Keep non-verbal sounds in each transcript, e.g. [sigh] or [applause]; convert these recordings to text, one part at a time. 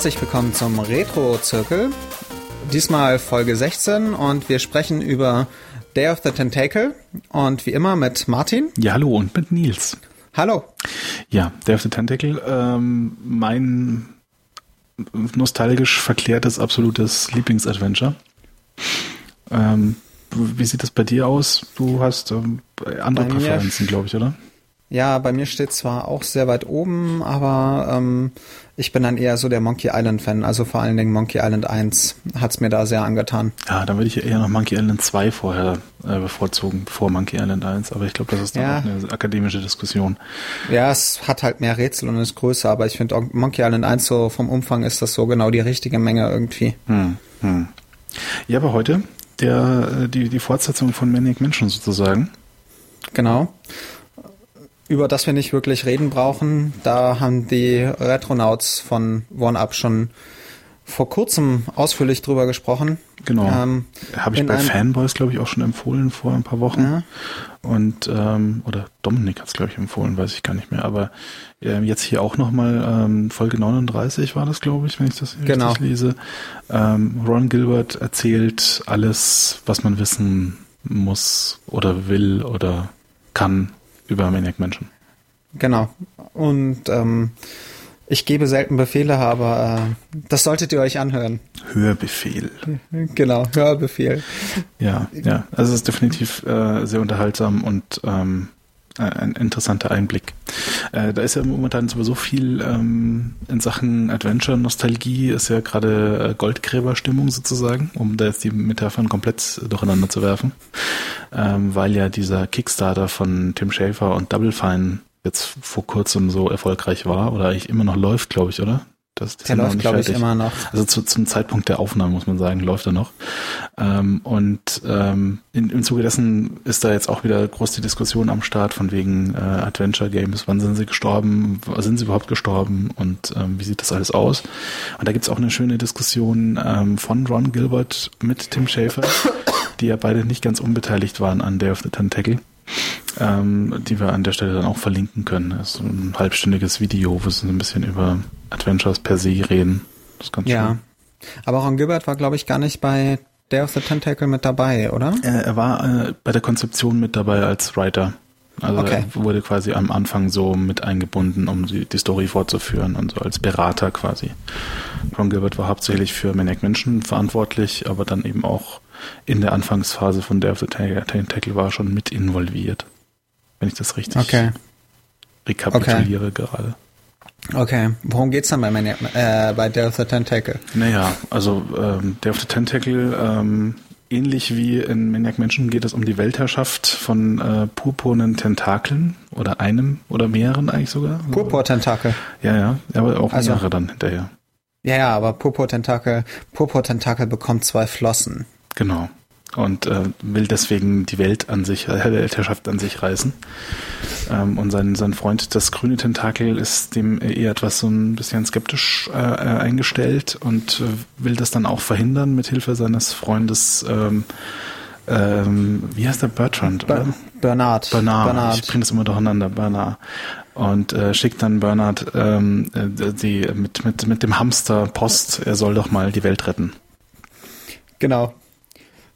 herzlich willkommen zum Retro-Zirkel. Diesmal Folge 16 und wir sprechen über Day of the Tentacle und wie immer mit Martin. Ja, hallo und mit Nils. Hallo. Ja, Day of the Tentacle, ähm, mein nostalgisch verklärtes, absolutes Lieblingsadventure. Ähm, wie sieht das bei dir aus? Du hast ähm, andere Präferenzen, glaube ich, oder? Ja, bei mir steht zwar auch sehr weit oben, aber ähm, ich bin dann eher so der Monkey Island Fan, also vor allen Dingen Monkey Island 1 hat's mir da sehr angetan. Ja, dann würde ich eher noch Monkey Island 2 vorher äh, bevorzugen, vor Monkey Island 1, aber ich glaube, das ist dann ja. auch eine akademische Diskussion. Ja, es hat halt mehr Rätsel und ist größer, aber ich finde Monkey Island 1 so vom Umfang ist das so genau die richtige Menge irgendwie. Hm, hm. Ja, aber heute der, äh, die, die Fortsetzung von Maniac Mansion sozusagen. Genau über das wir nicht wirklich reden brauchen. Da haben die Retronauts von One-Up schon vor kurzem ausführlich drüber gesprochen. Genau. Ähm, Habe ich bei Fanboys, glaube ich, auch schon empfohlen vor ein paar Wochen. Ja. Und ähm, oder Dominik hat es, glaube ich, empfohlen, weiß ich gar nicht mehr. Aber äh, jetzt hier auch nochmal ähm, Folge 39 war das, glaube ich, wenn ich das genau. richtig lese. Ähm, Ron Gilbert erzählt alles, was man wissen muss oder will oder kann über Maniac Mansion. Genau. Und ähm, ich gebe selten Befehle, aber äh, das solltet ihr euch anhören. Hörbefehl. [laughs] Genau, Hörbefehl. Ja, ja. Also es ist definitiv äh, sehr unterhaltsam und ähm, ein interessanter Einblick. Äh, da ist ja momentan sowieso viel ähm, in Sachen Adventure, Nostalgie, ist ja gerade äh, Goldgräberstimmung sozusagen, um da jetzt die Metaphern komplett durcheinander zu werfen, ähm, weil ja dieser Kickstarter von Tim Schafer und Double Fine jetzt vor kurzem so erfolgreich war oder eigentlich immer noch läuft, glaube ich, oder? Das, der läuft, glaube ich, immer noch. Also zu, zum Zeitpunkt der Aufnahme, muss man sagen, läuft er noch. Ähm, und ähm, in, im Zuge dessen ist da jetzt auch wieder groß die Diskussion am Start von wegen äh, Adventure Games. Wann sind sie gestorben? Sind sie überhaupt gestorben? Und ähm, wie sieht das alles aus? Und da gibt's auch eine schöne Diskussion ähm, von Ron Gilbert mit Tim Schafer, die ja beide nicht ganz unbeteiligt waren an Day of the Tentacle ähm, die wir an der Stelle dann auch verlinken können. Das ist ein halbstündiges Video, wo sie ein bisschen über Adventures per se reden. Das ist ganz ja. schön. Aber Ron Gilbert war, glaube ich, gar nicht bei Day of the Tentacle mit dabei, oder? Äh, er war äh, bei der Konzeption mit dabei als Writer. Also okay. er wurde quasi am Anfang so mit eingebunden, um die, die Story fortzuführen und so als Berater quasi. Ron Gilbert war hauptsächlich für Maniac Menschen verantwortlich, aber dann eben auch in der Anfangsphase von Day of the Tentacle war schon mit involviert. Wenn ich das richtig okay. rekapituliere okay. gerade. Okay, worum geht's dann bei, meine, äh, bei Day of the Tentacle? Naja, also ähm, Day of the Tentacle, ähm, ähnlich wie in Maniac Menschen geht es um die Weltherrschaft von äh, purpurnen Tentakeln oder einem oder mehreren eigentlich sogar. Purpur-Tentakel. Ja, ja, aber auch also, mehrere dann hinterher. Ja, ja, aber Purpur-Tentakel, Purpur-Tentakel bekommt zwei Flossen. Genau und äh, will deswegen die Welt an sich, äh, der Weltherrschaft an sich reißen. Ähm, und sein, sein Freund, das grüne Tentakel, ist dem eher etwas so ein bisschen skeptisch äh, äh eingestellt und äh, will das dann auch verhindern mit Hilfe seines Freundes. Ähm, ähm, wie heißt der Bertrand? Oder? Bernard. Bernard. Bernard. Ich bringe das immer durcheinander. Bernard. Und äh, schickt dann Bernard ähm, äh, die mit, mit, mit dem Hamster Post, er soll doch mal die Welt retten. Genau.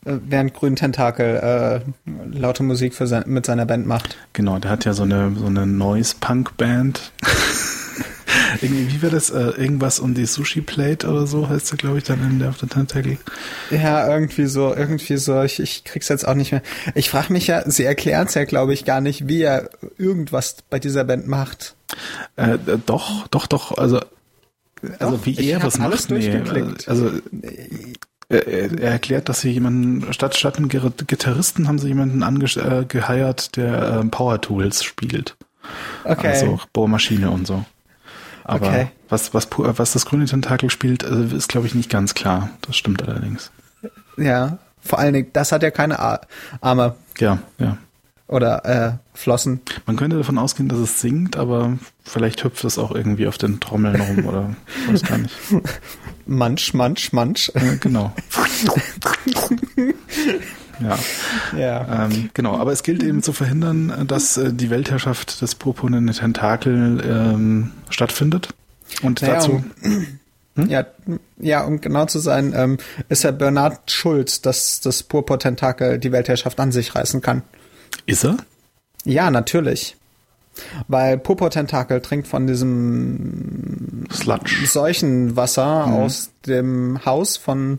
Äh, während Grün Tentakel äh, laute Musik für sein, mit seiner Band macht. Genau, der hat ja so eine so eine Noise Punk Band. [laughs] Irgendwie, wie war das? Äh, irgendwas um die Sushi Plate oder so heißt sie, glaube ich, dann in der auf der Tentacle. Ja, irgendwie so, irgendwie so. Ich, ich krieg's jetzt auch nicht mehr. Ich frage mich ja, sie erklären es ja, glaube ich, gar nicht, wie er irgendwas bei dieser Band macht. Äh, doch, doch, doch. Also, also wie er was macht. Nee, also er, er erklärt, dass sie jemanden, statt, statt einem Gitarristen haben sie jemanden angeheiert, äh, der äh, Power Tools spielt. Okay. Also Bohrmaschine und so. Aber okay. was, was, was das grüne Tentakel spielt, äh, ist, glaube ich, nicht ganz klar. Das stimmt allerdings. Ja, vor allen Dingen, das hat ja keine Arme. Ja, ja. Oder äh, Flossen. Man könnte davon ausgehen, dass es singt, aber vielleicht hüpft es auch irgendwie auf den Trommeln rum oder [laughs] weiß gar nicht. Manch, manch, manch. Ja, genau. [laughs] ja. ja. Ähm, genau, aber es gilt eben zu verhindern, dass äh, die Weltherrschaft des purpurnen Tentakel ähm, stattfindet. Und naja, dazu. Um, Hm? Ja, ja, um genau zu sein, ähm, ist ja Bernard schuld, dass das Purpur-Tentakel die Weltherrschaft an sich reißen kann. Ist er? Ja, natürlich. Weil Purpur-Tentakel trinkt von diesem Sludge. Seuchenwasser Mhm. aus dem Haus von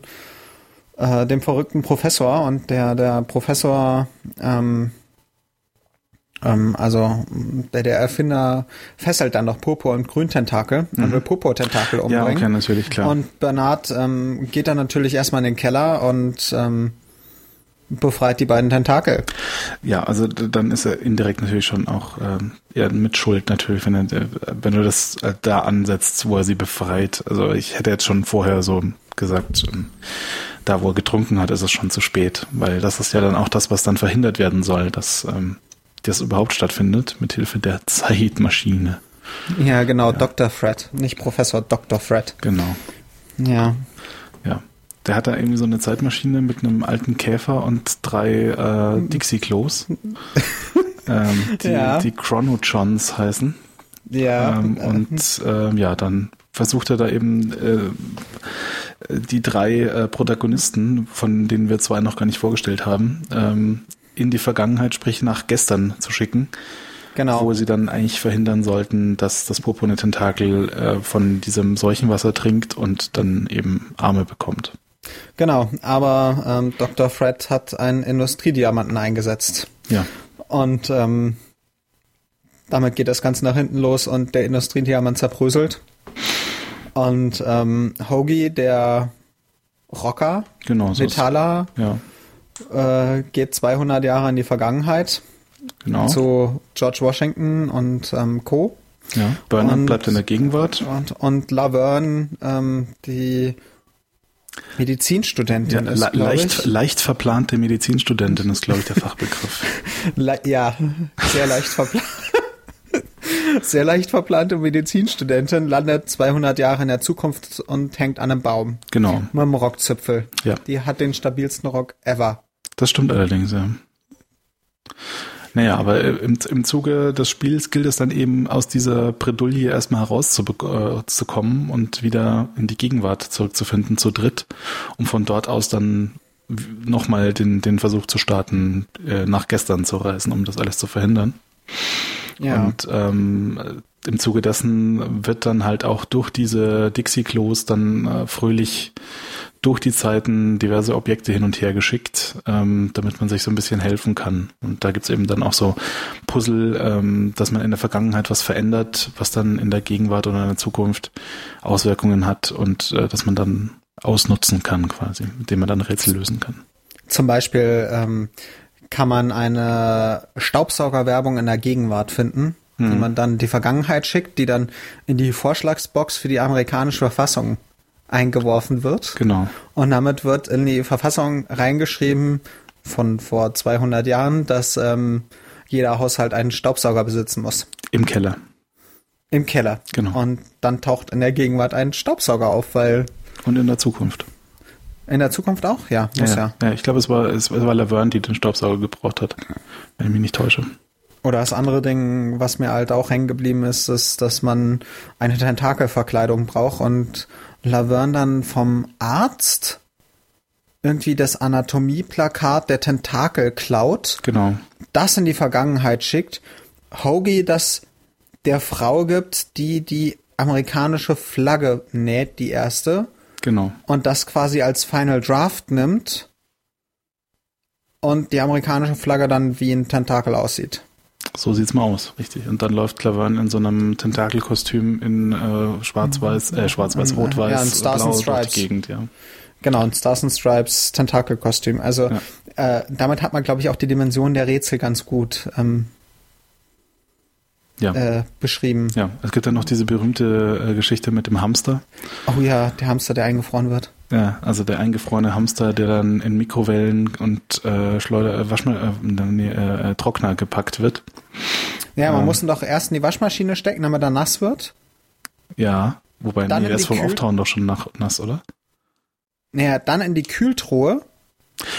äh, dem verrückten Professor und der, der Professor, ähm, ähm, also der, der Erfinder fesselt dann noch Purpur und Grüntentakel und will Purpur-Tentakel Mhm. Ja, umbringen. okay, natürlich, klar. Und Bernard ähm, geht dann natürlich erstmal in den Keller und ähm, befreit die beiden Tentakel. Ja, also dann ist er indirekt natürlich schon auch ähm, ja, mit Schuld natürlich, wenn, er, äh, wenn du das äh, da ansetzt, wo er sie befreit. Also ich hätte jetzt schon vorher so gesagt, ähm, da wo er getrunken hat, ist es schon zu spät, weil das ist ja dann auch das, was dann verhindert werden soll, dass ähm, das überhaupt stattfindet, mit Hilfe der [laughs] Zeitmaschine. Ja, genau, Dr. Fred, nicht Professor Dr. Fred. Genau. Ja. Der hat da irgendwie so eine Zeitmaschine mit einem alten Käfer und drei äh, Dixie-Klos. [laughs] ähm, die, Ja. die Chronotrons heißen. Ja. Ähm, und ähm, ja, dann versucht er da eben äh, die drei äh, Protagonisten, von denen wir zwei noch gar nicht vorgestellt haben, ähm, in die Vergangenheit, sprich nach gestern zu schicken, genau. wo sie dann eigentlich verhindern sollten, dass das purpurne Tentakel äh, von diesem Seuchenwasser trinkt und dann eben Arme bekommt. Genau, aber ähm, Dr. Fred hat einen Industriediamanten eingesetzt. Ja, Und ähm, damit geht das Ganze nach hinten los und der Industriediamant zerbröselt. Und ähm, Hoagie, der Rocker, genau. So Vitala, ja, äh, geht 200 Jahre in die Vergangenheit genau. zu George Washington und ähm, Co. ja. Bernard und- bleibt in der Gegenwart. Und, und Laverne, ähm, die Medizinstudentin Ja, ist, le leicht, ich. leicht verplante Medizinstudentin ist, glaube ich, der Fachbegriff. [laughs] Le ja, sehr leicht verplant. [laughs] Sehr leicht verplante Medizinstudentin landet 200 Jahre in der Zukunft und hängt an einem Baum Genau. mit einem Rockzipfel. Ja. Die hat den stabilsten Rock ever. Das stimmt allerdings, ja. Naja, aber im, im Zuge des Spiels gilt es dann eben aus dieser Bredouille erstmal herauszukommen und wieder in die Gegenwart zurückzufinden zu dritt, um von dort aus dann nochmal den, den Versuch zu starten, äh, nach gestern zu reisen, um das alles zu verhindern. Ja. Und ähm, im Zuge dessen wird dann halt auch durch diese Dixie-Klos dann äh, fröhlich durch die Zeiten diverse Objekte hin und her geschickt, ähm, damit man sich so ein bisschen helfen kann. Und da gibt's eben dann auch so Puzzle, ähm, dass man in der Vergangenheit was verändert, was dann in der Gegenwart oder in der Zukunft Auswirkungen hat und äh, dass man dann ausnutzen kann quasi, mit dem man dann Rätsel lösen kann. Zum Beispiel ähm, kann man eine Staubsaugerwerbung in der Gegenwart finden, die man dann die Vergangenheit schickt, die dann in die Vorschlagsbox für die amerikanische Verfassung eingeworfen wird. Genau. Und damit wird in die Verfassung reingeschrieben von vor 200 Jahren, dass ähm, jeder Haushalt einen Staubsauger besitzen muss. Im Keller. Im Keller. Genau. Und dann taucht in der Gegenwart ein Staubsauger auf, weil Und in der Zukunft. in der Zukunft auch? Ja, muss ja. ja. ich glaube, es war, es war Laverne, die den Staubsauger gebraucht hat. Wenn ich mich nicht täusche. Oder das andere Ding, was mir halt auch hängen geblieben ist, ist, dass man eine Tentakelverkleidung braucht und Laverne dann vom Arzt irgendwie das Anatomieplakat der Tentakel klaut, Genau. das in die Vergangenheit schickt, Hoagie das der Frau gibt, die die amerikanische Flagge näht, die erste, Genau. und das quasi als Final Draft nimmt und die amerikanische Flagge dann wie ein Tentakel aussieht. So sieht's mal aus, richtig. Und dann läuft Laverne in so einem Tentakelkostüm in äh, schwarz-weiß, äh, schwarz-weiß, Ja, rot-weiß, in Stars and blau durch Stripes. die Gegend, ja. Genau, ein Stars and Stripes Tentakelkostüm. Also äh, damit hat man, glaube ich, auch die Dimension der Rätsel ganz gut ähm, Ja. äh, beschrieben. ja, es gibt dann noch diese berühmte äh, Geschichte mit dem Hamster. Oh ja, der Hamster, der eingefroren wird. Ja, also der eingefrorene Hamster, der dann in Mikrowellen und äh, Schleuder, äh, Waschma äh, nee, äh, äh, Trockner gepackt wird. Ja, man Ähm. muss ihn doch erst in die Waschmaschine stecken, damit er nass wird. Ja, wobei, Dann nee, in der ist vom Kühl- Auftauen doch schon nach, nass, oder? Naja, dann in die Kühltruhe.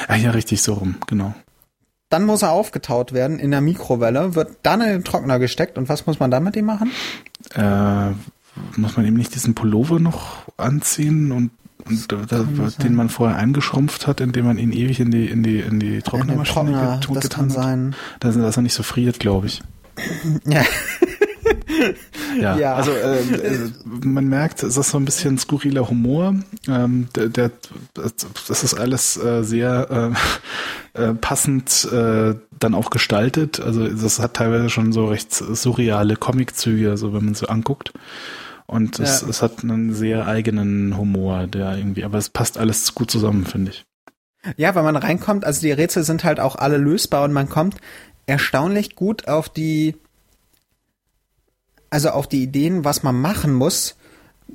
Ah ja, richtig, so rum, genau. Dann muss er aufgetaut werden in der Mikrowelle, wird dann in den Trockner gesteckt. Und was muss man dann mit ihm machen? Äh, muss man eben nicht diesen Pullover noch anziehen und, und da, den man vorher eingeschrumpft hat, indem man ihn ewig in die in die in die Trocknermaschine Trockner, getun- das getan kann hat, sein. dass, dass er nicht so friert, glaube ich. Ja. Ja, Ja. also äh, äh, man merkt, es ist so ein bisschen skurriler Humor. Ähm, der, der, das ist alles äh, sehr äh, äh, passend äh, dann auch gestaltet. Also das hat teilweise schon so recht surreale Comiczüge, also wenn man so anguckt. Und es, Ja. es hat einen sehr eigenen Humor, der irgendwie, aber es passt alles gut zusammen, finde ich. Ja, weil man reinkommt, also die Rätsel sind halt auch alle lösbar und man kommt erstaunlich gut auf die, also auf die Ideen, was man machen muss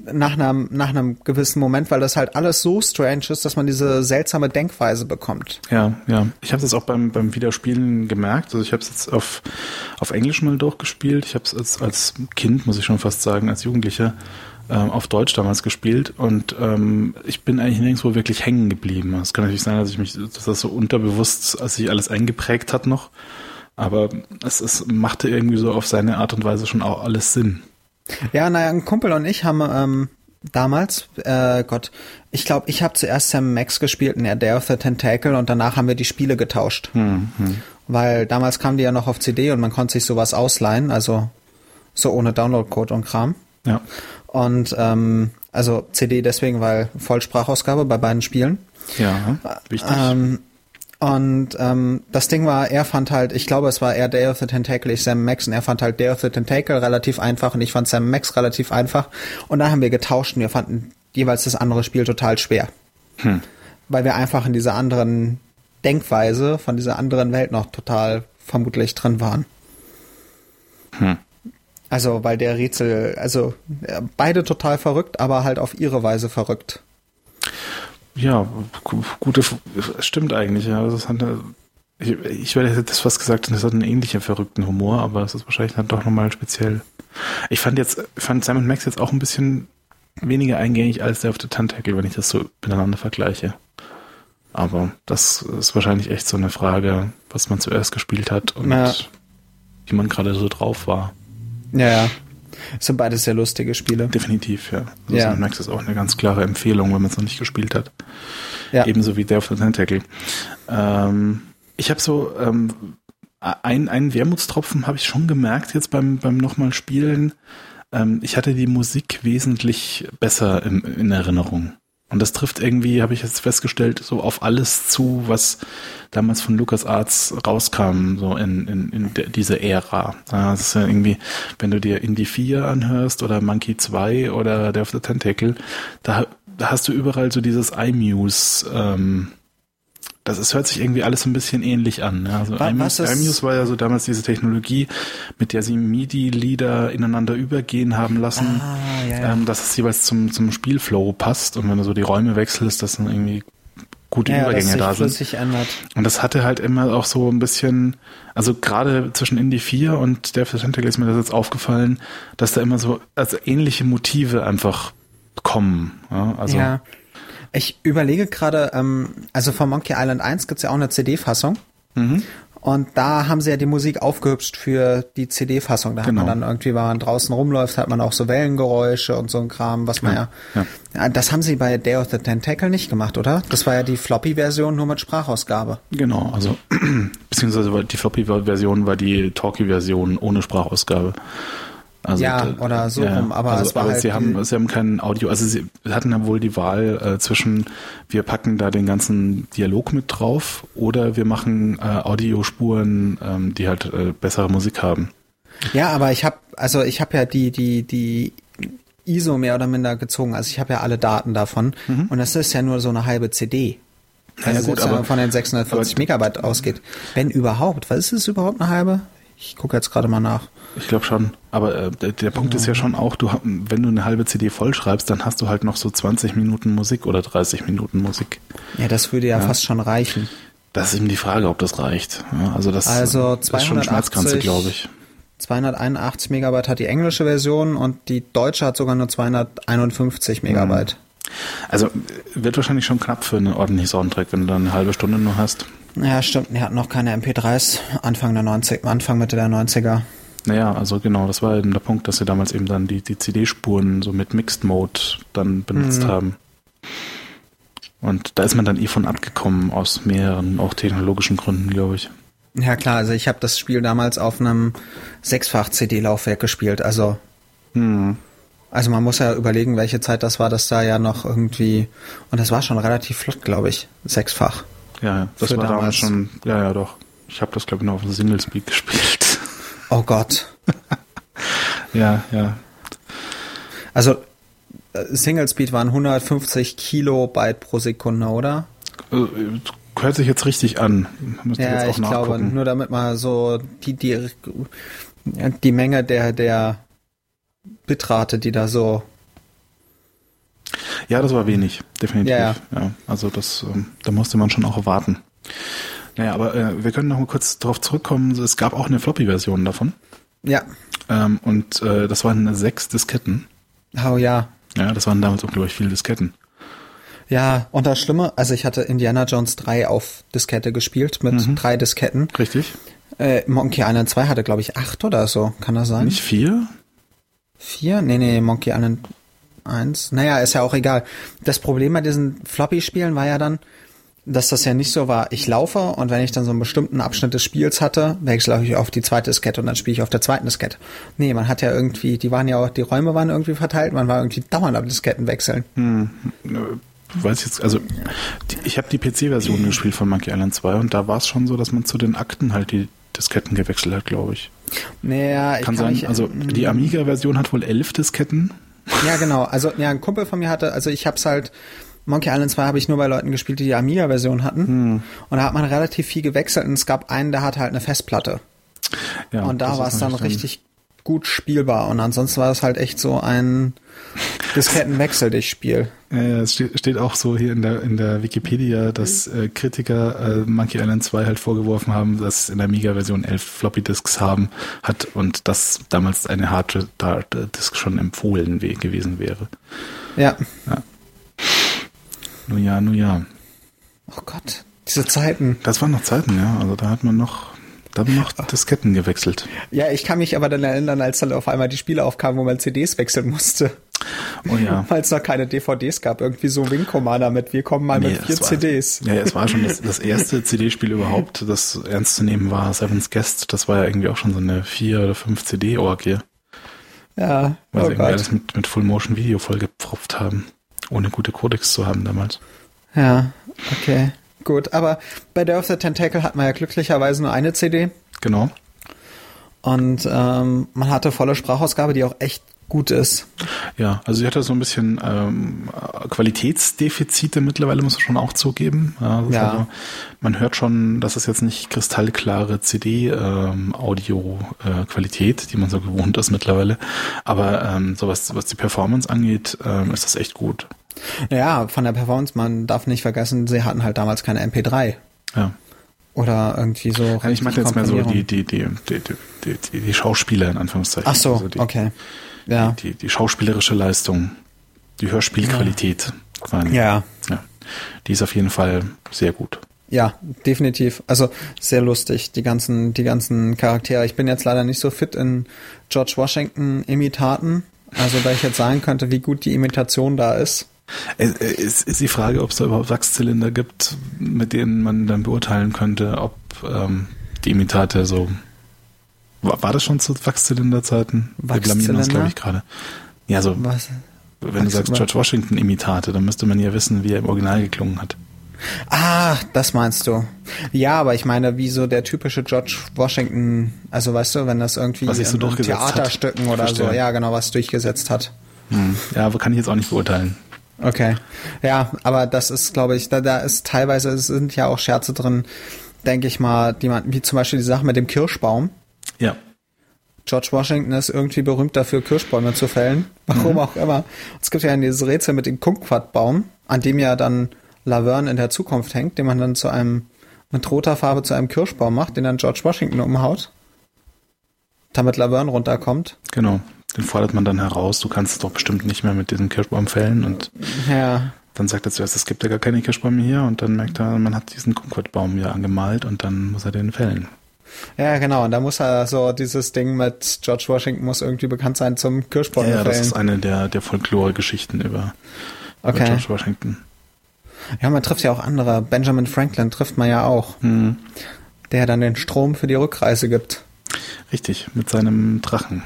nach einem, nach einem gewissen Moment, weil das halt alles so strange ist, dass man diese seltsame Denkweise bekommt. Ja, ja. Ich habe das auch beim, beim Wiederspielen gemerkt. Also ich habe es jetzt auf, auf Englisch mal durchgespielt. Ich habe es als, als Kind, muss ich schon fast sagen, als Jugendlicher ähm, auf Deutsch damals gespielt und ähm, ich bin eigentlich nirgendwo wirklich hängen geblieben. Es kann natürlich sein, dass ich mich, dass das so unterbewusst, als sich alles eingeprägt hat noch. Aber es, es machte irgendwie so auf seine Art und Weise schon auch alles Sinn. Ja, naja, ein Kumpel und ich haben ähm, damals, äh, Gott, ich glaube, ich habe zuerst Sam Max gespielt in der Day of the Tentacle und danach haben wir die Spiele getauscht. Weil damals kamen die ja noch auf CD und man konnte sich sowas ausleihen, also so ohne Downloadcode und Kram. Ja. Und ähm, also CD deswegen, weil Vollsprachausgabe bei beiden Spielen. Ja, wichtig. Ähm, und ähm, das Ding war, er fand halt, ich glaube, es war eher Day of the Tentacle, ich Sam Max und er fand halt Day of the Tentacle relativ einfach und ich fand Sam Max relativ einfach. Und dann haben wir getauscht und wir fanden jeweils das andere Spiel total schwer. Hm. Weil wir einfach in dieser anderen Denkweise von dieser anderen Welt noch total vermutlich drin waren. Hm. Also, weil der Rätsel, also äh, beide total verrückt, aber halt auf ihre Weise verrückt. Ja, gu- gute, stimmt eigentlich, ja. Das hat eine, ich, ich hätte das fast gesagt, das hat einen ähnlichen verrückten Humor, aber es ist wahrscheinlich dann doch nochmal speziell. Ich fand jetzt, fand Simon Max jetzt auch ein bisschen weniger eingängig als der auf der Tentacle, wenn ich das so miteinander vergleiche. Aber das ist wahrscheinlich echt so eine Frage, was man zuerst gespielt hat und Ja. wie man gerade so drauf war. Ja, ja. Es sind beides sehr lustige Spiele. Definitiv, ja. Also Ja. Max ist auch eine ganz klare Empfehlung, wenn man es noch nicht gespielt hat. Ja. Ebenso wie der auf der Tentacle. Ähm, ich habe so ähm, ein, einen Wermutstropfen habe ich schon gemerkt jetzt beim, beim nochmal Spielen. Ähm, ich hatte die Musik wesentlich besser im, in Erinnerung. Und das trifft irgendwie, habe ich jetzt festgestellt, so auf alles zu, was damals von LucasArts rauskam, so in, in, in de, diese Ära. Das ist ja irgendwie, wenn du dir Indie 4 anhörst oder Monkey 2 oder Day of the Tentacle, da, da hast du überall so dieses iMuse, ähm, das ist, hört sich irgendwie alles so ein bisschen ähnlich an. Ja. Also iMuse, iMuse war ja so damals diese Technologie, mit der sie MIDI-Lieder ineinander übergehen haben lassen, Ah, ja, ja. ähm, dass es jeweils zum, zum Spielflow passt und wenn du so die Räume wechselst, dass dann irgendwie gute ja, dass Übergänge sich da sind. ändert. Und das hatte halt immer auch so ein bisschen, also gerade zwischen Indie 4 und Death Tentacle ist mir das jetzt aufgefallen, dass da immer so also ähnliche Motive einfach kommen. Ja, also ja. Ich überlege gerade, ähm, also von Monkey Island 1 gibt's ja auch eine CD-Fassung. Mhm. Und da haben sie ja die Musik aufgehübscht für die CD-Fassung. Da Genau. hat man dann irgendwie, wenn man draußen rumläuft, hat man auch so Wellengeräusche und so ein Kram, was man ja, Ja, ja. Das haben sie bei Day of the Tentacle nicht gemacht, oder? Das war ja die Floppy-Version nur mit Sprachausgabe. genau, also [clears throat] beziehungsweise die Floppy-Version war die Talkie-Version ohne Sprachausgabe. Also, Ja, oder so rum, aber also, es war aber halt sie haben, sie haben kein Audio, also sie hatten ja wohl die Wahl äh, zwischen, wir packen da den ganzen Dialog mit drauf oder wir machen äh, Audiospuren, ähm, die halt äh, bessere Musik haben. Ja, aber ich habe, also ich habe ja die die die ISO mehr oder minder gezogen. Also ich habe ja alle Daten davon und das ist ja nur so eine halbe CD. Also Mhm. Ja, gut, aber- man von den 640 Megabyte ausgeht. Wenn überhaupt. Was ist es überhaupt eine halbe? Ich gucke jetzt gerade mal nach. Ich glaube schon. Aber äh, der, der Punkt ist ja schon auch, du, wenn du eine halbe CD vollschreibst, dann hast du halt noch so 20 Minuten Musik oder 30 Minuten Musik. Ja, das würde ja, fast schon reichen. Das ist eben die Frage, ob das reicht. Ja, also das, Also das ist schon eine Schmerzgrenze, 280 glaube ich. 281 Megabyte hat die englische Version und die deutsche hat sogar nur 251 Megabyte. Also äh, wird wahrscheinlich schon knapp für einen ordentlichen Soundtrack, wenn du dann eine halbe Stunde nur hast. Ja, stimmt. Die hatten noch keine MP3s Anfang der 90, Anfang Mitte der 90er. Naja, also genau, das war eben der Punkt, dass sie damals eben dann die, die CD-Spuren so mit Mixed Mode dann benutzt mhm. haben. Und da ist man dann eh von abgekommen, aus mehreren, auch technologischen Gründen, glaube ich. Ja klar, also ich habe das Spiel damals auf einem sechsfach CD-Laufwerk gespielt, also hm. also man muss ja überlegen, welche Zeit das war, dass da ja noch irgendwie und das war schon relativ flott, glaube ich, sechsfach. Ja, das war damals. damals schon, ja, ja, doch. Ich habe das glaube ich noch auf dem Single Speed [laughs] gespielt. Oh Gott. [laughs] ja, ja. Also äh, Single Speed waren 150 Kilobyte pro Sekunde, oder? Äh, hört sich jetzt richtig an. Müsste ja, ich glaube, nur damit mal so die, die, die Menge der, der Bitrate, die da so. Ja, das war wenig, definitiv. Ja, ja. also das, ähm, da musste man schon auch erwarten. Naja, aber äh, wir können noch mal kurz darauf zurückkommen. Es gab auch eine Floppy-Version davon. Ja. Ähm, und äh, das waren sechs Disketten. Oh ja. Ja, das waren damals auch, glaube ich, viele Disketten. Ja, und das Schlimme, also ich hatte Indiana Jones 3 auf Diskette gespielt mit mhm. drei Disketten. Richtig. Äh, Monkey Island 2 hatte, glaube ich, acht oder so. Kann das sein? Nicht vier? Vier? Nee, nee, Monkey Island 1. Naja, ist ja auch egal. Das Problem bei diesen Floppy-Spielen war ja dann, dass das ja nicht so war, ich laufe und wenn ich dann so einen bestimmten Abschnitt des Spiels hatte, wechsle ich auf die zweite Diskette und dann spiele ich auf der zweiten Diskette. Nee, man hat ja irgendwie, die waren ja auch, die Räume waren irgendwie verteilt, man war irgendwie dauernd am Disketten wechseln. Hm. Weiß jetzt, also die, ich habe die PC-Version gespielt von Monkey Island 2 und da war es schon so, dass man zu den Akten halt die Disketten gewechselt hat, glaube ich. Naja, ich kann, kann sein, mich, also die Amiga-Version hat wohl elf Disketten. Ja, genau. Also ja, ein Kumpel von mir hatte, also ich hab's halt Monkey Island 2 habe ich nur bei Leuten gespielt, die die Amiga-Version hatten. Hm. Und da hat man relativ viel gewechselt und es gab einen, der hatte halt eine Festplatte. Ja, und da war es dann richtig gut spielbar. Und ansonsten war es halt echt so ein Diskettenwechsel dich Spiel. Ja, es steht auch so hier in der, in der Wikipedia, dass äh, Kritiker äh, Monkey Island 2 halt vorgeworfen haben, dass in der Amiga-Version elf Floppy-Disks haben hat und dass damals eine Hard-Disk schon empfohlen gewesen wäre. Ja. ja. Nun ja, nun ja. Oh Gott, diese Zeiten. Das waren noch Zeiten, ja. Also da hat man noch, da haben noch Disketten gewechselt. Ja, ich kann mich aber dann erinnern, als dann auf einmal die Spiele aufkamen, wo man CDs wechseln musste. Oh ja. Weil es noch keine DVDs gab. Irgendwie so Wing Commander mit, wir kommen mal nee, mit vier war, CDs. Ja, es war schon das, das erste CD-Spiel überhaupt, das ernst zu nehmen war, Seven's Guest. Das war ja irgendwie auch schon so eine vier oder fünf CD-Orgie. Ja, Weil oh sie irgendwie alles mit, mit Full-Motion-Video vollgepfropft haben ohne gute Codex zu haben damals. Ja, okay. Gut, aber bei Day of the Tentacle hat man ja glücklicherweise nur eine CD. Genau. Und ähm, man hatte volle Sprachausgabe, die auch echt gut ist. Ja, also sie hatte so ein bisschen ähm, Qualitätsdefizite mittlerweile, muss man schon auch zugeben. Ja, ja. Also, man hört schon, dass es jetzt nicht kristallklare CD-Audio-Qualität, ähm, äh, die man so gewohnt ist mittlerweile. Aber ähm, so was, was die Performance angeht, ähm, ist das echt gut. Ja, von der Performance, man darf nicht vergessen, sie hatten halt damals keine MP3. Ja. Oder irgendwie so. Ja, ich meine jetzt mehr so die, die, die, die, die, die, die Schauspieler in Anführungszeichen. Ach so, also die, okay ja. die, die, die schauspielerische Leistung, die Hörspielqualität. Ja. ja. ja. Die ist auf jeden Fall sehr gut. Ja, definitiv. Also sehr lustig, die ganzen, die ganzen Charaktere. Ich bin jetzt leider nicht so fit in George Washington Imitaten. Also da ich jetzt sagen könnte, wie gut die Imitation da ist. Es ist, ist die Frage, ob es da überhaupt Wachszylinder gibt, mit denen man dann beurteilen könnte, ob ähm, die Imitate so war, war das schon zu Wachszylinderzeiten? Wir blamieren uns, glaube ich, gerade. Ja, so. Was? Wenn du sagst George Washington Imitate, dann müsste man ja wissen, wie er im Original geklungen hat. Ah, das meinst du. Ja, aber ich meine, wie so der typische George Washington, also weißt du, wenn das irgendwie was so in Theaterstücken hat. oder Verstehe. so, ja, genau, was durchgesetzt hat. Hm. Ja, aber kann ich jetzt auch nicht beurteilen. Okay. Ja, aber das ist, glaube ich, da, da ist teilweise, es sind ja auch Scherze drin, denke ich mal, die man, wie zum Beispiel die Sache mit dem Kirschbaum. Ja. George Washington ist irgendwie berühmt dafür, Kirschbäume zu fällen. Warum mhm. auch immer. Es gibt ja dieses Rätsel mit dem Kumquatbaum, an dem ja dann Laverne in der Zukunft hängt, den man dann zu einem, mit roter Farbe zu einem Kirschbaum macht, den dann George Washington umhaut. Damit Laverne runterkommt. Genau. Den fordert man dann heraus. Du kannst es doch bestimmt nicht mehr mit diesem Kirschbaum fällen und ja. dann sagt er zuerst, es gibt ja gar keine Kirschbäume hier und dann merkt er, man hat diesen Kumquatbaum ja angemalt und dann muss er den fällen. Ja, genau. Und da muss er so dieses Ding mit George Washington muss irgendwie bekannt sein zum Kirschbaum. Ja, ja, das ist eine der, der Folklore-Geschichten über, okay. über George Washington. Ja, man trifft ja auch andere. Benjamin Franklin trifft man ja auch. Mhm. Der dann den Strom für die Rückreise gibt. Richtig, mit seinem Drachen.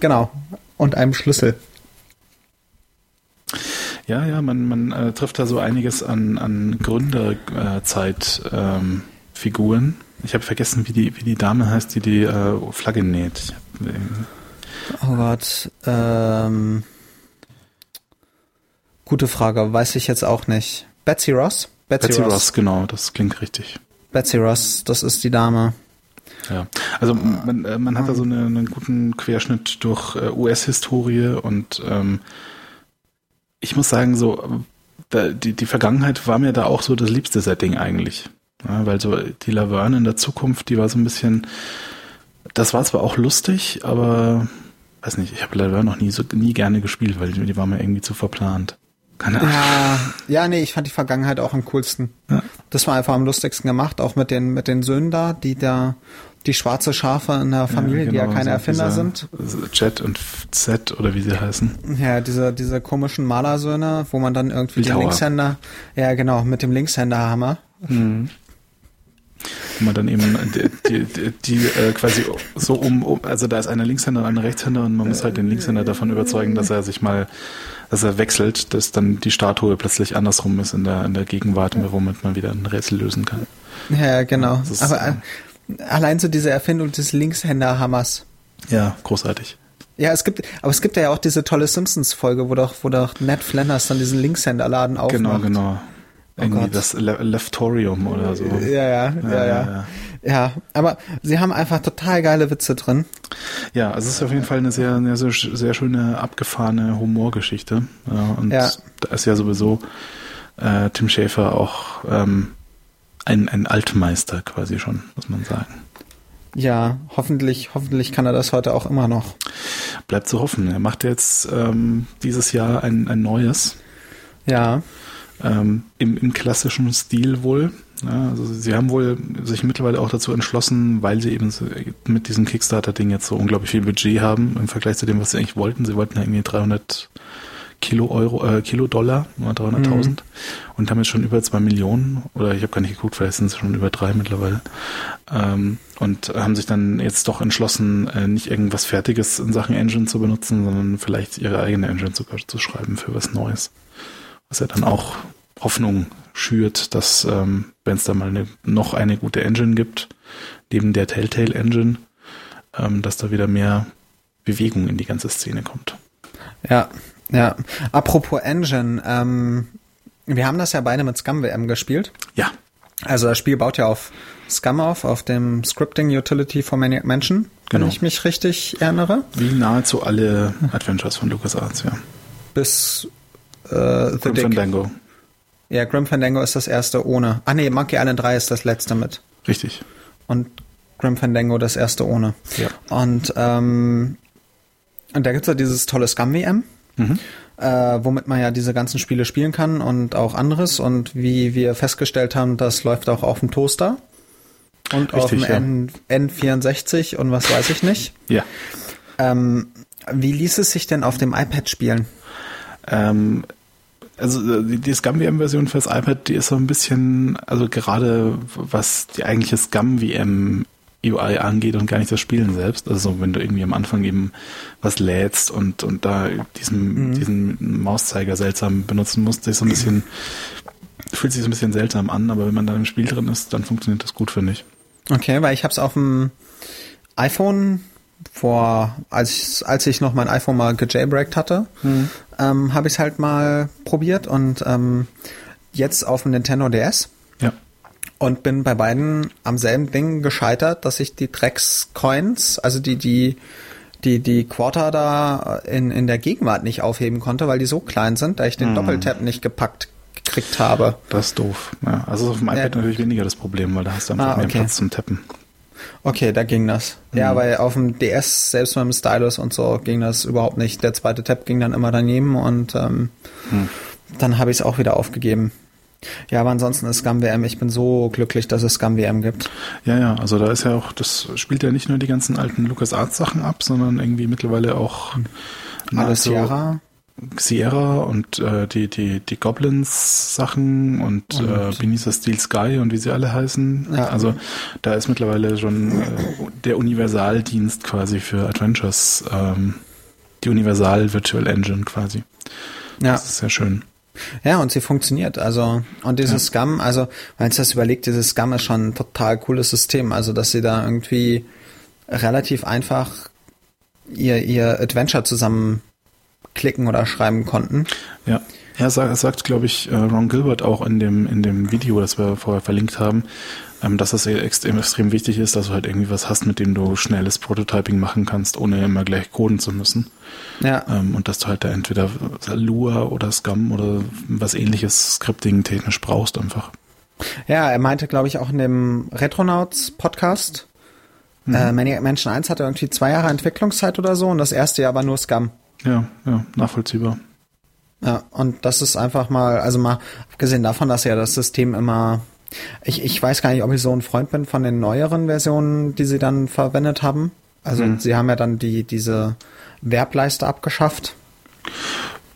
Genau. Und einem Schlüssel. Ja, ja, man, man äh, trifft da so einiges an, an Gründerzeit-Figuren. Ähm, ich habe vergessen, wie die, wie die Dame heißt, die die äh, Flagge näht. Hab, äh, oh Gott. Ähm, gute Frage, weiß ich jetzt auch nicht. Betsy Ross? Betsy, Betsy Ross. Ross, genau, das klingt richtig. Betsy Ross, das ist die Dame. Ja, also man, äh, man hat da so eine, einen guten Querschnitt durch äh, US-Historie und ähm, ich muss sagen, so die, die Vergangenheit war mir da auch so das liebste Setting eigentlich. Ja, weil so die Laverne in der Zukunft, die war so ein bisschen, das war zwar auch lustig, aber weiß nicht, ich habe Laverne noch nie so nie gerne gespielt, weil die, die war mir irgendwie zu verplant. Keine Ahnung. Ja, ja, nee, ich fand die Vergangenheit auch am coolsten. Ja. Das war einfach am lustigsten gemacht, auch mit den mit den Söhnen da, die da die schwarze Schafe in der Familie, ja, genau, die ja keine so Erfinder sind. Jet und Z oder wie sie heißen. Ja, diese, diese komischen Malersöhne, wo man dann irgendwie Bildhauer. den Linkshänder, ja genau, mit dem Linkshänderhammer. Mhm. Wo man dann eben die, die, die, die äh, quasi so um, um, also da ist eine Linkshänder und eine Rechtshänder und man muss halt den Linkshänder davon überzeugen, dass er sich mal, dass er wechselt, dass dann die Statue plötzlich andersrum ist in der, in der Gegenwart, womit man wieder ein Rätsel lösen kann. Ja, genau. Aber äh, Allein so diese Erfindung des Linkshänderhammers. Ja, großartig. Ja, es gibt, aber es gibt ja auch diese tolle Simpsons-Folge, wo doch, wo doch Ned Flanders dann diesen Linkshänderladen aufmacht. Genau, genau. Oh Irgendwie Gott. das Le Leftorium oder so. Ja ja, ja, ja, ja. Ja, aber sie haben einfach total geile Witze drin. Ja, also es ist auf jeden Fall eine sehr, eine sehr, sehr schöne, abgefahrene Humorgeschichte. Und ja. da ist ja sowieso äh, Tim Schäfer auch ähm, ein, ein Altmeister quasi schon, muss man sagen. Ja, hoffentlich, hoffentlich kann er das heute auch immer noch. Bleibt zu hoffen. Er macht jetzt ähm, dieses Jahr ein, ein neues. Ja. Ähm, im, Im klassischen Stil wohl. Ja, also sie haben wohl sich mittlerweile auch dazu entschlossen, weil sie eben mit diesem Kickstarter-Ding jetzt so unglaublich viel Budget haben im Vergleich zu dem, was sie eigentlich wollten. Sie wollten ja irgendwie 300 Kilo Euro, äh, Kilo Dollar, 300.000 mhm. und haben jetzt schon über zwei Millionen oder ich habe gar nicht geguckt, vielleicht sind es schon über drei mittlerweile ähm, und haben sich dann jetzt doch entschlossen, äh, nicht irgendwas Fertiges in Sachen Engine zu benutzen, sondern vielleicht ihre eigene Engine sogar zu schreiben für was Neues, was ja dann auch Hoffnung schürt, dass ähm, wenn es da mal eine, noch eine gute Engine gibt, neben der Telltale Engine, ähm, dass da wieder mehr Bewegung in die ganze Szene kommt. Ja, ja, apropos Engine, ähm, wir haben das ja beide mit Scum WM gespielt. Ja. Also das Spiel baut ja auf Scum auf, auf dem Scripting Utility for Maniac Mansion, genau. wenn ich mich richtig erinnere. Wie nahezu alle Adventures von LucasArts, ja. Bis äh, The Grim. Fandango. Ja, Grim Fandango ist das erste ohne. Ah nee, Monkey Island 3 ist das letzte mit. Richtig. Und Grim Fandango das erste ohne. Ja. Und, ähm, und da gibt's ja dieses tolle Scum WM. Mhm. Äh, womit man ja diese ganzen Spiele spielen kann und auch anderes. Und wie wir festgestellt haben, das läuft auch auf dem Toaster und Richtig, auf dem ja. N N64 und was weiß ich nicht. Ja. Ähm, wie ließ es sich denn auf dem iPad spielen? Ähm, also die, die Scum-VM-Version fürs iPad, die ist so ein bisschen, also gerade was die eigentliche Scum-VM UI angeht und gar nicht das Spielen selbst. Also wenn du irgendwie am Anfang eben was lädst und, und da diesen, mhm. diesen Mauszeiger seltsam benutzen musst, ist so ein bisschen, fühlt sich so ein bisschen seltsam an, aber wenn man dann im Spiel drin ist, dann funktioniert das gut, finde ich. Okay, weil ich habe es auf dem iPhone vor, als ich, als ich noch mein iPhone mal gejailbreakt hatte, mhm. ähm, habe ich es halt mal probiert und ähm, jetzt auf dem Nintendo DS und bin bei beiden am selben Ding gescheitert, dass ich die Drecks-Coins, also die, die, die, die Quarter da in, in der Gegenwart nicht aufheben konnte, weil die so klein sind, da ich den hm. Doppeltap nicht gepackt gekriegt habe. Das ist doof. Ja, also auf dem iPad ja. natürlich weniger das Problem, weil da hast du einfach ah, okay. mehr Platz zum Tappen. Okay, da ging das. Mhm. Ja, weil auf dem DS, selbst mit dem Stylus und so, ging das überhaupt nicht. Der zweite Tab ging dann immer daneben und ähm, hm. dann habe ich es auch wieder aufgegeben. Ja, aber ansonsten ist Scum WM, ich bin so glücklich, dass es Scum WM gibt. Ja, ja, also da ist ja auch, das spielt ja nicht nur die ganzen alten LucasArts Sachen ab, sondern irgendwie mittlerweile auch Alles nahezu Sierra. Und äh, die, die, die Goblins Sachen und, Und- äh, Beneath the Steel Sky und wie sie alle heißen. Ja. Also da ist mittlerweile schon äh, der Universaldienst quasi für Adventures, ähm, die Universal Virtual Engine quasi. Ja. Das ist sehr schön. Ja, und sie funktioniert. Also, und dieses Scum, also, wenn man das überlegt, dieses Scum ist schon ein total cooles System. Also, dass sie da irgendwie relativ einfach ihr, ihr Adventure zusammenklicken oder schreiben konnten. Ja. Er sagt, sagt glaube ich, äh, Ron Gilbert auch in dem, in dem Video, das wir vorher verlinkt haben, ähm, dass es extrem, extrem wichtig ist, dass du halt irgendwie was hast, mit dem du schnelles Prototyping machen kannst, ohne immer gleich coden zu müssen. Ja. Ähm, und dass du halt da entweder Lua oder Scum oder was ähnliches Scripting technisch brauchst einfach. Ja, er meinte, glaube ich, auch in dem Retronauts Podcast, äh, Maniac Mansion 1 hatte irgendwie zwei Jahre Entwicklungszeit oder so und das erste Jahr war nur Scum. Ja, ja, nachvollziehbar. Ja, und das ist einfach mal, also mal abgesehen davon, dass ja das System immer, ich, ich weiß gar nicht, ob ich so ein Freund bin von den neueren Versionen, die sie dann verwendet haben. Also Mhm. sie haben ja dann die, diese Verbleiste abgeschafft.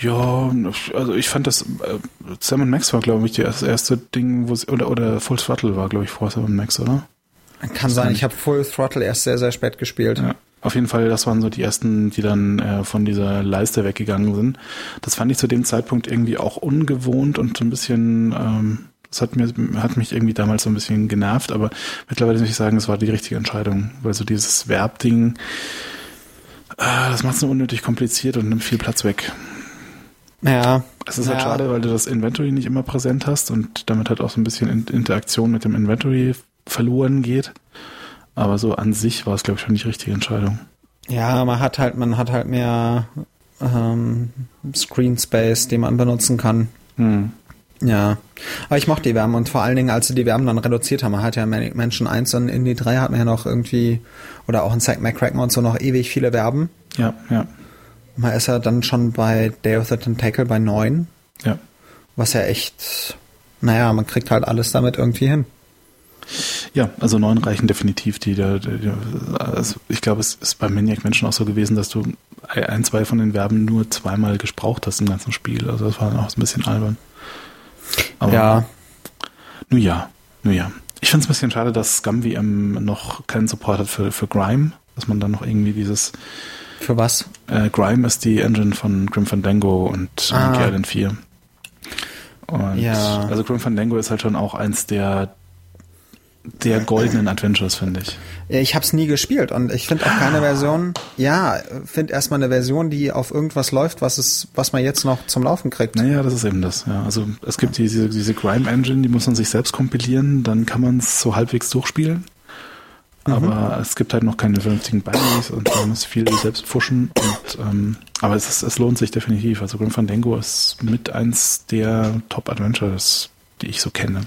Ja, also ich fand das, äh, Sam Max war, glaube ich, das erste Ding, wo sie, oder, oder Full Throttle war, glaube ich, vor Sam Max, oder? Kann sein, ich habe Full Throttle erst sehr, sehr spät gespielt. Ja, auf jeden Fall, das waren so die ersten, die dann äh, von dieser Leiste weggegangen sind. Das fand ich zu dem Zeitpunkt irgendwie auch ungewohnt und so ein bisschen, ähm, das hat mir hat mich irgendwie damals so ein bisschen genervt, aber mittlerweile muss ich sagen, es war die richtige Entscheidung, weil so dieses Verbding, äh, das macht es nur unnötig kompliziert und nimmt viel Platz weg. Ja. Es ist halt Ja. schade, weil du das Inventory nicht immer präsent hast und damit halt auch so ein bisschen In- Interaktion mit dem Inventory verloren geht. Aber so an sich war es, glaube ich, schon die richtige Entscheidung. Ja, man hat halt, man hat halt mehr ähm, Screen Space, den man benutzen kann. Hm. Ja, aber ich mochte die Wärme und vor allen Dingen, als sie die Wärme dann reduziert haben, man hat ja Mansion 1 und Indie 3 hat man ja noch irgendwie, oder auch in Zack McCracken und so noch ewig viele Verben. Ja, ja, Man ist ja dann schon bei Day of the Tentacle bei 9, ja. was ja echt, naja, man kriegt halt alles damit irgendwie hin. Ja, also neun reichen definitiv. Die, die, die also ich glaube, es ist bei Maniac Menschen auch so gewesen, dass du ein, zwei von den Verben nur zweimal gespraucht hast im ganzen Spiel. Also das war dann auch ein bisschen albern. Aber ja, nun ja, nun ja. Ich finde es ein bisschen schade, dass Scum VM noch keinen Support hat für, für Grime, dass man dann noch irgendwie dieses für was? äh, Grime ist die Engine von Grim Fandango und Ah. Monkey Island 4. Und Ja. also Grim Fandango ist halt schon auch eins der der goldenen Adventures, finde ich. Ich hab's nie gespielt und ich finde auch keine Version, ja, finde erstmal eine Version, die auf irgendwas läuft, was es, was man jetzt noch zum Laufen kriegt. Naja, das ist eben das. Ja. Also es gibt diese, diese Grime Engine, die muss man sich selbst kompilieren, dann kann man es so halbwegs durchspielen. Aber es gibt halt noch keine vernünftigen Binaries und man muss viel selbst pushen. Und, ähm, aber es, ist, es lohnt sich definitiv. Also Grim Fandango ist mit eins der Top-Adventures, die ich so kenne.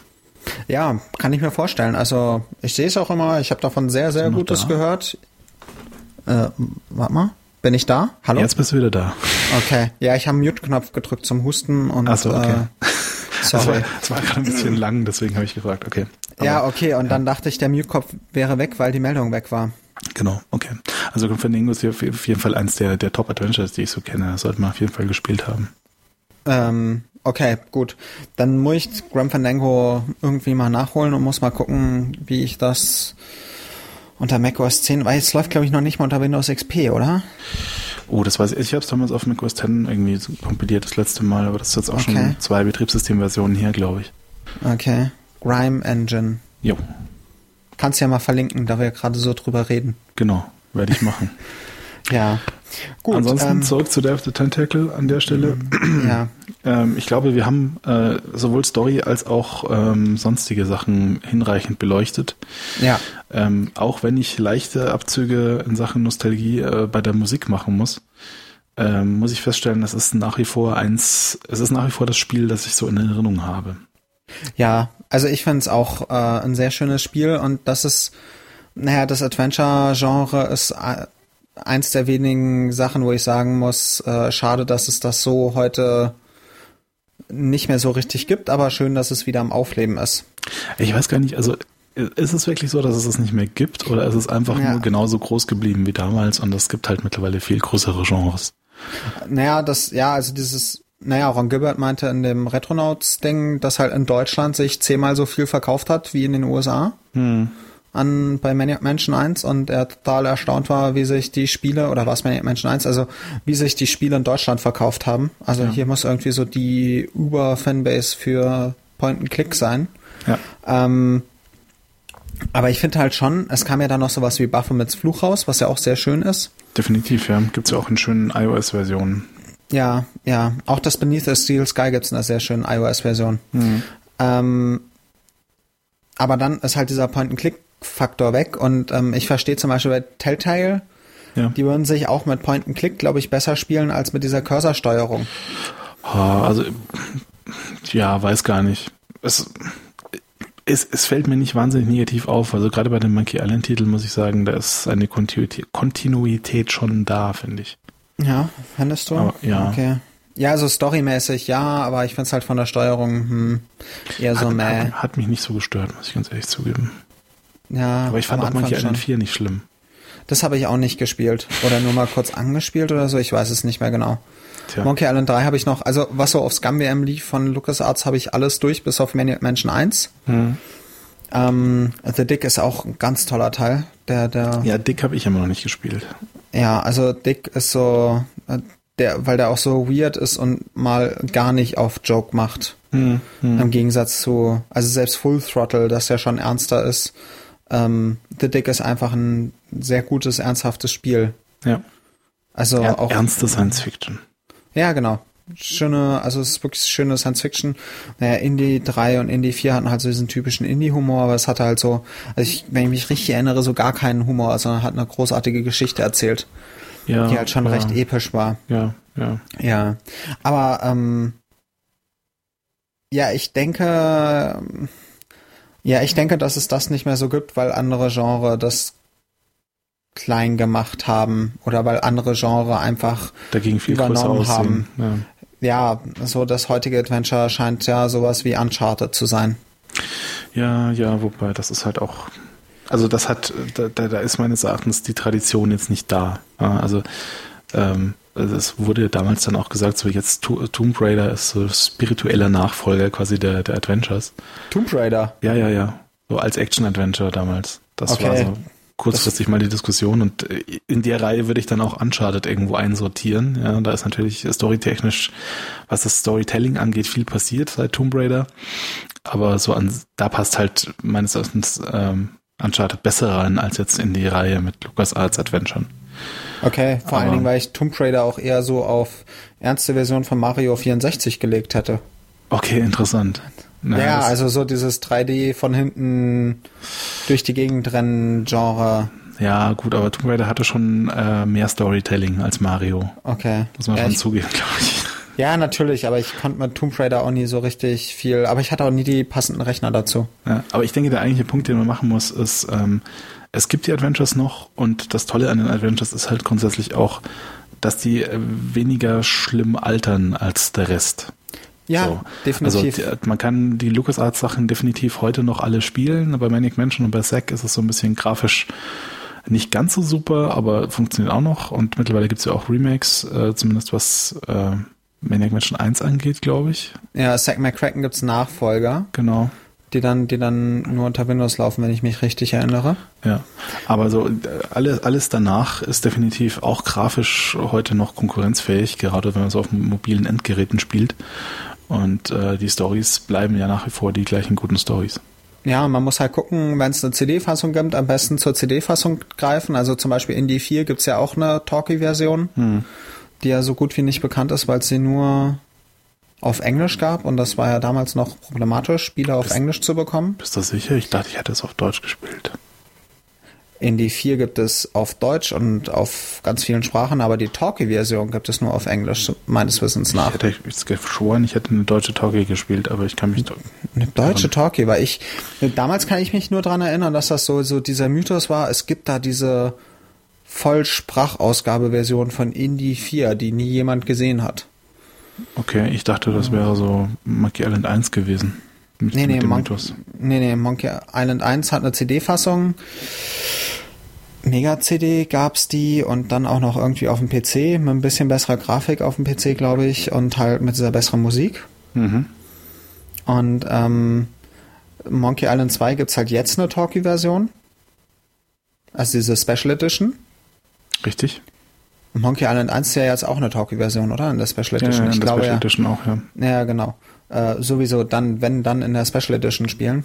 Ja, kann ich mir vorstellen. Also ich sehe es auch immer, ich habe davon sehr, sehr Gutes da? gehört. Äh, warte mal, bin ich da? Hallo? Jetzt bist du wieder da. Okay. Ja, ich habe einen Mute-Knopf gedrückt zum Husten und Ach so, okay. äh, [laughs] Das war, sorry. das war gerade ein bisschen lang, deswegen habe ich gefragt. Okay. Aber- ja, okay, und dann dachte ich, der Mute-Knopf wäre weg, weil die Meldung weg war. Genau, okay. Also Grim Fandango ist auf jeden Fall eins der, der Top-Adventures, die ich so kenne. Das sollte man auf jeden Fall gespielt haben. Ähm, okay, gut. Dann muss ich Grim Fandango irgendwie mal nachholen und muss mal gucken, wie ich das unter macOS 10, weil es läuft glaube ich noch nicht mal unter Windows XP, oder? Oh, das weiß ich. Ich habe es damals auf macOS 10 irgendwie kompiliert das letzte Mal, aber das ist jetzt auch Okay. schon zwei Betriebssystemversionen her, glaube ich. Okay. Grime Engine. Jo, Kannst ja mal verlinken, da wir gerade so drüber reden. genau, werde ich machen. [laughs] Ja. Gut. Ansonsten ähm, zurück zu of the Tentacle an der Stelle. ja. Ähm, ich glaube, wir haben äh, sowohl Story als auch ähm, sonstige Sachen hinreichend beleuchtet. Ja. Ähm, auch wenn ich leichte Abzüge in Sachen Nostalgie äh, bei der Musik machen muss, ähm, muss ich feststellen, das ist nach wie vor eins, es ist nach wie vor das Spiel, das ich so in Erinnerung habe. Ja, also ich finde es auch äh, ein sehr schönes Spiel und das ist, naja, das Adventure-Genre ist äh, eins der wenigen Sachen, wo ich sagen muss, äh, schade, dass es das so heute nicht mehr so richtig gibt, aber schön, dass es wieder am Aufleben ist. Ich weiß gar nicht, also ist es wirklich so, dass es es nicht mehr gibt oder ist es einfach ja. nur genauso groß geblieben wie damals und es gibt halt mittlerweile viel größere Genres? Naja, das, ja, also dieses, naja, Ron Gilbert meinte in dem Retronauts-Ding, dass halt in Deutschland sich zehnmal so viel verkauft hat wie in den USA. Hm. An, bei Maniac Mansion 1 und er total erstaunt war, wie sich die Spiele, oder was Maniac Mansion 1, also wie sich die Spiele in Deutschland verkauft haben. Also ja. hier muss irgendwie so die Uber-Fanbase für Point-and-Click sein. Ja. Ähm, aber ich finde halt schon, es kam ja dann noch sowas wie Baphomets Fluch raus, was ja auch sehr schön ist. Definitiv, ja. Gibt's ja auch in schönen iOS-Versionen. Ja, ja. Auch das Beneath the Steel Sky gibt's in einer sehr schönen iOS-Version. Mhm. Ähm, aber dann ist halt dieser Point-and-Click-Faktor weg und ähm, ich verstehe zum Beispiel bei Telltale, ja. die würden sich auch mit Point-and-Click, glaube ich, besser spielen als mit dieser Cursor-Steuerung. Also, ja, weiß gar nicht. Es, es, es fällt mir nicht wahnsinnig negativ auf. Also gerade bei dem Monkey Island Titel muss ich sagen, da ist eine Kontinuität, Kontinuität schon da, finde ich. Ja, findest du? Aber, ja. Okay. Ja, also storymäßig ja, aber ich finde es halt von der Steuerung hm, eher so hat, meh. Hat, hat, mich nicht so gestört, muss ich ganz ehrlich zugeben. Ja, aber ich fand auch Monkey Island 4 nicht schlimm. Das habe ich auch nicht gespielt. Oder nur mal kurz angespielt oder so, ich weiß es nicht mehr genau. Tja. Monkey Island 3 habe ich noch, also was so auf Scum WM lief von LucasArts, habe ich alles durch, bis auf Mansion 1. Mhm. Ähm, The Dick ist auch ein ganz toller Teil. Der, der ja, Dick habe ich immer noch nicht gespielt. Ja, also Dick ist so, äh, der, weil der auch so weird ist und mal gar nicht auf Joke macht. Hm, hm. Im Gegensatz zu, also selbst Full Throttle, das ja schon ernster ist. Ähm, The Dick ist einfach ein sehr gutes, ernsthaftes Spiel. Ja. Also er, auch. Ernste Science Fiction. Ja, genau. Schöne, also es ist wirklich schöne Science Fiction. Naja, Indie 3 und Indie 4 hatten halt so diesen typischen Indie-Humor, aber es hatte halt so, also ich, wenn ich mich richtig erinnere, so gar keinen Humor, sondern hat eine großartige Geschichte erzählt. Ja, die halt schon ja. recht episch war. Ja, ja. Ja. Aber ähm, ja, ich denke, ja, ich denke, dass es das nicht mehr so gibt, weil andere Genre das klein gemacht haben oder weil andere Genre einfach dagegen viel übernommen haben. Ja. ja, so das heutige Adventure scheint ja sowas wie Uncharted zu sein. Ja, ja, wobei das ist halt auch, also das hat, da, da ist meines Erachtens die Tradition jetzt nicht da. Also ähm, es wurde damals dann auch gesagt, so jetzt Tomb Raider ist so spiritueller Nachfolger quasi der, der Adventures. Tomb Raider? Ja, ja, ja. So als Action-Adventure damals. Das okay. war so kurzfristig mal die Diskussion und äh, in der Reihe würde ich dann auch Uncharted irgendwo einsortieren. Ja, da ist natürlich storytechnisch, was das Storytelling angeht, viel passiert seit Tomb Raider. Aber so an, da passt halt meines Erachtens ähm, Uncharted besser rein als jetzt in die Reihe mit LucasArts Adventure. Okay, vor Aber, allen Dingen, weil ich Tomb Raider auch eher so auf ernste Version von Mario 64 gelegt hätte. Okay, interessant. Na, ja, also so dieses 3D von hinten durch die Gegend rennen Genre. Ja, gut, aber Tomb Raider hatte schon äh, mehr Storytelling als Mario. Okay. Muss man ja, schon zugeben, [laughs] glaube ich. Ja, natürlich, aber ich konnte mit Tomb Raider auch nie so richtig viel, aber ich hatte auch nie die passenden Rechner dazu. Ja, aber ich denke, der eigentliche Punkt, den man machen muss, ist, ähm, es gibt die Adventures noch und das Tolle an den Adventures ist halt grundsätzlich auch, dass die äh, weniger schlimm altern als der Rest. Ja, so. definitiv. Also man kann die LucasArts Sachen definitiv heute noch alle spielen. Bei Manic Mansion und bei Zack ist es so ein bisschen grafisch nicht ganz so super, aber funktioniert auch noch. Und mittlerweile gibt es ja auch Remakes, äh, zumindest was äh, Maniac Mansion 1 angeht, glaube ich. Ja, Zack McCracken gibt es Nachfolger. Genau die dann, die dann nur unter Windows laufen, wenn ich mich richtig erinnere. Ja, aber so alles, alles danach ist definitiv auch grafisch heute noch konkurrenzfähig, gerade wenn man so auf mobilen Endgeräten spielt. Und äh, die Stories bleiben ja nach wie vor die gleichen guten Stories. Ja, man muss halt gucken, wenn es eine CD-Fassung gibt, am besten zur CD-Fassung greifen. Also zum Beispiel Indie 4 gibt's ja auch eine Talkie-Version, hm. die ja so gut wie nicht bekannt ist, weil sie nur auf Englisch gab und das war ja damals noch problematisch, Spiele auf bist, Englisch zu bekommen. Bist du sicher? Ich dachte, ich hätte es auf Deutsch gespielt. In die 4 gibt es auf Deutsch und auf ganz vielen Sprachen, aber die Talkie-Version gibt es nur auf Englisch, meines Wissens nach. Ich hätte geschworen, ich hätte eine deutsche Talkie gespielt, aber ich kann mich... Eine deutsche Talkie, weil ich... Damals kann ich mich nur daran erinnern, dass das so, so dieser Mythos war, es gibt da diese Vollsprachausgabe-Version von Indie 4, die nie jemand gesehen hat. Okay, ich dachte, das wäre so Monkey Island 1 gewesen. Mit, nee, nee, Mon nee, nee, Monkey Island 1 hat eine CD-Fassung. Mega-CD gab's die und dann auch noch irgendwie auf dem PC mit ein bisschen besserer Grafik auf dem PC, glaube ich, und halt mit dieser besseren Musik. Mhm. Und ähm, Monkey Island 2 gibt's halt jetzt eine Talkie-Version. Also diese Special Edition. Richtig. Monkey Island 1 ist ja jetzt auch eine Talkie-Version, oder? In der Special Edition. Ja, in ich der glaube, Special ja. Edition auch, ja. Ja, genau. Äh, sowieso dann, wenn dann in der Special Edition spielen.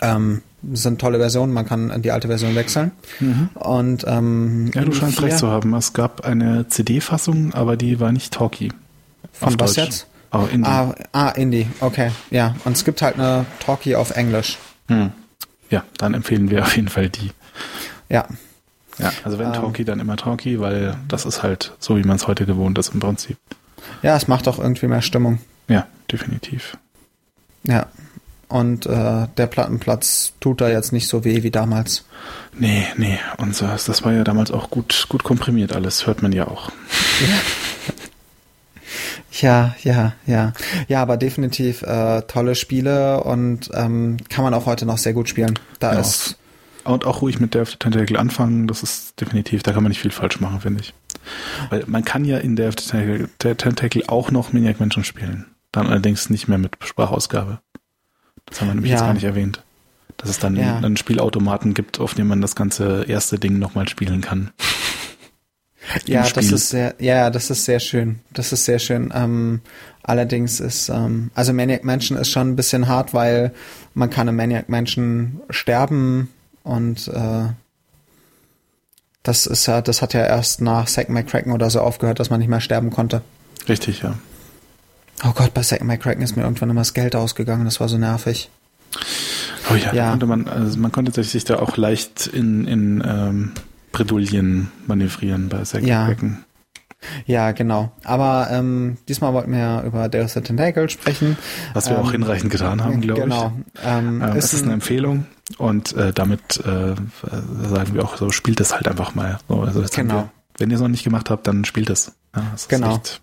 Ähm, sind tolle Versionen, man kann in die alte Version wechseln. Mhm. Und ähm, Ja, du scheinst recht zu haben. Es gab eine CD-Fassung, aber die war nicht Talkie. Von was Deutsch. jetzt? Oh, Indie. Ah, ah, Indie, okay. Ja, und es gibt halt eine Talkie auf Englisch. Hm. Ja, dann empfehlen wir auf jeden Fall die. Ja, Ja, also wenn Ähm. Talkie, dann immer Talkie, weil das ist halt so, wie man es heute gewohnt ist im Prinzip. ja, es macht auch irgendwie mehr Stimmung. Ja, definitiv. Ja. Und äh, der Plattenplatz tut da jetzt nicht so weh wie damals. Nee, nee, und so, das war ja damals auch gut, gut komprimiert alles, hört man ja auch. [laughs] Ja, ja, ja. Ja, aber definitiv äh, tolle Spiele und ähm, kann man auch heute noch sehr gut spielen. Da Ja, ist Und auch ruhig mit Day of the Tentacle anfangen, das ist definitiv, da kann man nicht viel falsch machen, finde ich. Weil man kann ja in Day of the Tentacle, der Tentacle auch noch Maniac Mansion spielen. Dann allerdings nicht mehr mit Sprachausgabe. Das haben wir nämlich Ja. jetzt gar nicht erwähnt. Dass es dann Ja. einen Spielautomaten gibt, auf dem man das ganze erste Ding nochmal spielen kann. [laughs] Ja, im das Spiel. ist sehr, ja, das ist sehr schön. Das ist sehr schön. Ähm, allerdings ist, ähm, also Maniac Mansion ist schon ein bisschen hart, weil man kann im Maniac Mansion sterben und äh, das ist ja, das hat ja erst nach Zack McCracken oder so aufgehört, dass man nicht mehr sterben konnte. Richtig, ja. Oh Gott, bei Zack McCracken ist mir irgendwann immer das Geld ausgegangen, das war so nervig. Oh ja, Ja. Konnte man, also man konnte sich da auch leicht in, in ähm, Bredouillen manövrieren bei Zack Ja. McCracken. Ja, genau. Aber ähm, diesmal wollten wir ja über Deus Ex Tentacle sprechen. Was wir Ähm, auch hinreichend getan haben, glaube Genau. Ähm, ich. Ähm, ist es ist eine ein, Empfehlung und äh, damit äh, sagen wir auch so, spielt es halt einfach mal. So, also Genau. wir, wenn ihr es noch nicht gemacht habt, dann spielt es. Ja, das ist Genau. echt,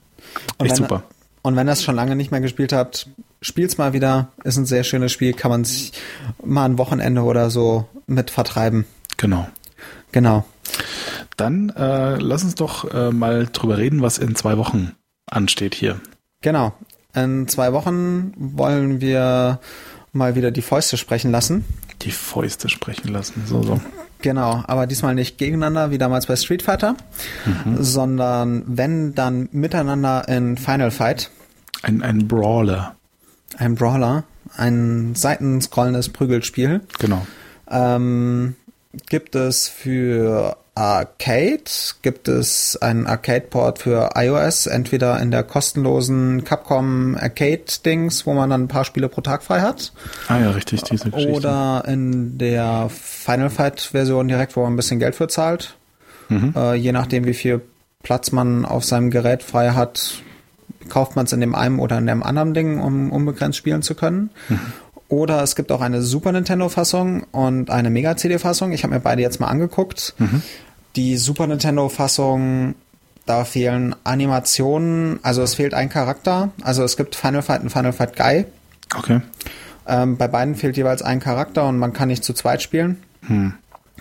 echt wenn- super. Und wenn ihr es schon lange nicht mehr gespielt habt, spielt's mal wieder. Ist ein sehr schönes Spiel, kann man sich mal ein Wochenende oder so mit vertreiben. Genau. Genau. Dann äh, lass uns doch äh, mal drüber reden, was in zwei Wochen ansteht hier. Genau. In zwei Wochen wollen wir mal wieder die Fäuste sprechen lassen. Die Fäuste sprechen lassen. So, so. Genau, aber diesmal nicht gegeneinander wie damals bei Street Fighter, sondern wenn dann miteinander in Final Fight. Ein, ein Brawler. Ein Brawler, ein seitenscrollendes Prügelspiel. Genau. Ähm, gibt es für Arcade, gibt es einen Arcade-Port für iOS, entweder in der kostenlosen Capcom Arcade-Dings, wo man dann ein paar Spiele pro Tag frei hat, Ah ja, richtig, diese Geschichte. oder in der Final Fight-Version direkt, wo man ein bisschen Geld für zahlt. Mhm. Äh, je nachdem, wie viel Platz man auf seinem Gerät frei hat, kauft man es in dem einen oder in dem anderen Ding, um unbegrenzt spielen zu können. Oder es gibt auch eine Super Nintendo-Fassung und eine Mega-CD-Fassung. Ich habe mir beide jetzt mal angeguckt. Die Super Nintendo-Fassung, da fehlen Animationen, also es fehlt ein Charakter. Also es gibt Final Fight und Final Fight Guy. Okay. Ähm, bei beiden fehlt jeweils ein Charakter und man kann nicht zu zweit spielen. Hm.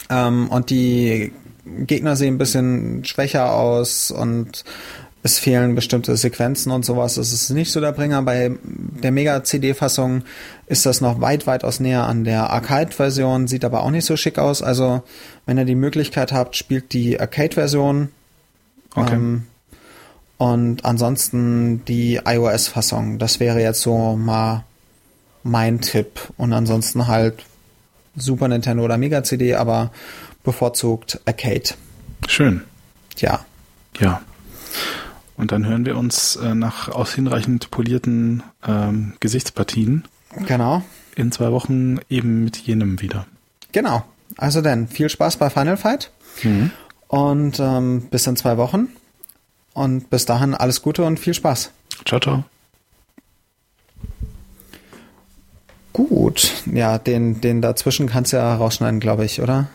Ähm, und die Gegner sehen ein bisschen schwächer aus und es fehlen bestimmte Sequenzen und sowas. Das ist nicht so der Bringer. Bei der Mega-CD-Fassung ist das noch weit, weitaus näher an der Arcade-Version, sieht aber auch nicht so schick aus. Also, wenn ihr die Möglichkeit habt, spielt die Arcade-Version. Okay. Ähm, und ansonsten die iOS-Fassung. Das wäre jetzt so mal mein Tipp. Und ansonsten halt Super Nintendo oder Mega CD, aber bevorzugt Arcade. Schön. Ja. Ja. Und dann hören wir uns äh, nach aus hinreichend polierten ähm, Gesichtspartien Genau. in zwei Wochen eben mit jenem wieder. Genau. Also dann, viel Spaß bei Final Fight. Und ähm, bis in zwei Wochen. Und bis dahin alles Gute und viel Spaß. Ciao, ciao. Gut. Ja, den, den dazwischen kannst du ja rausschneiden, glaube ich, oder?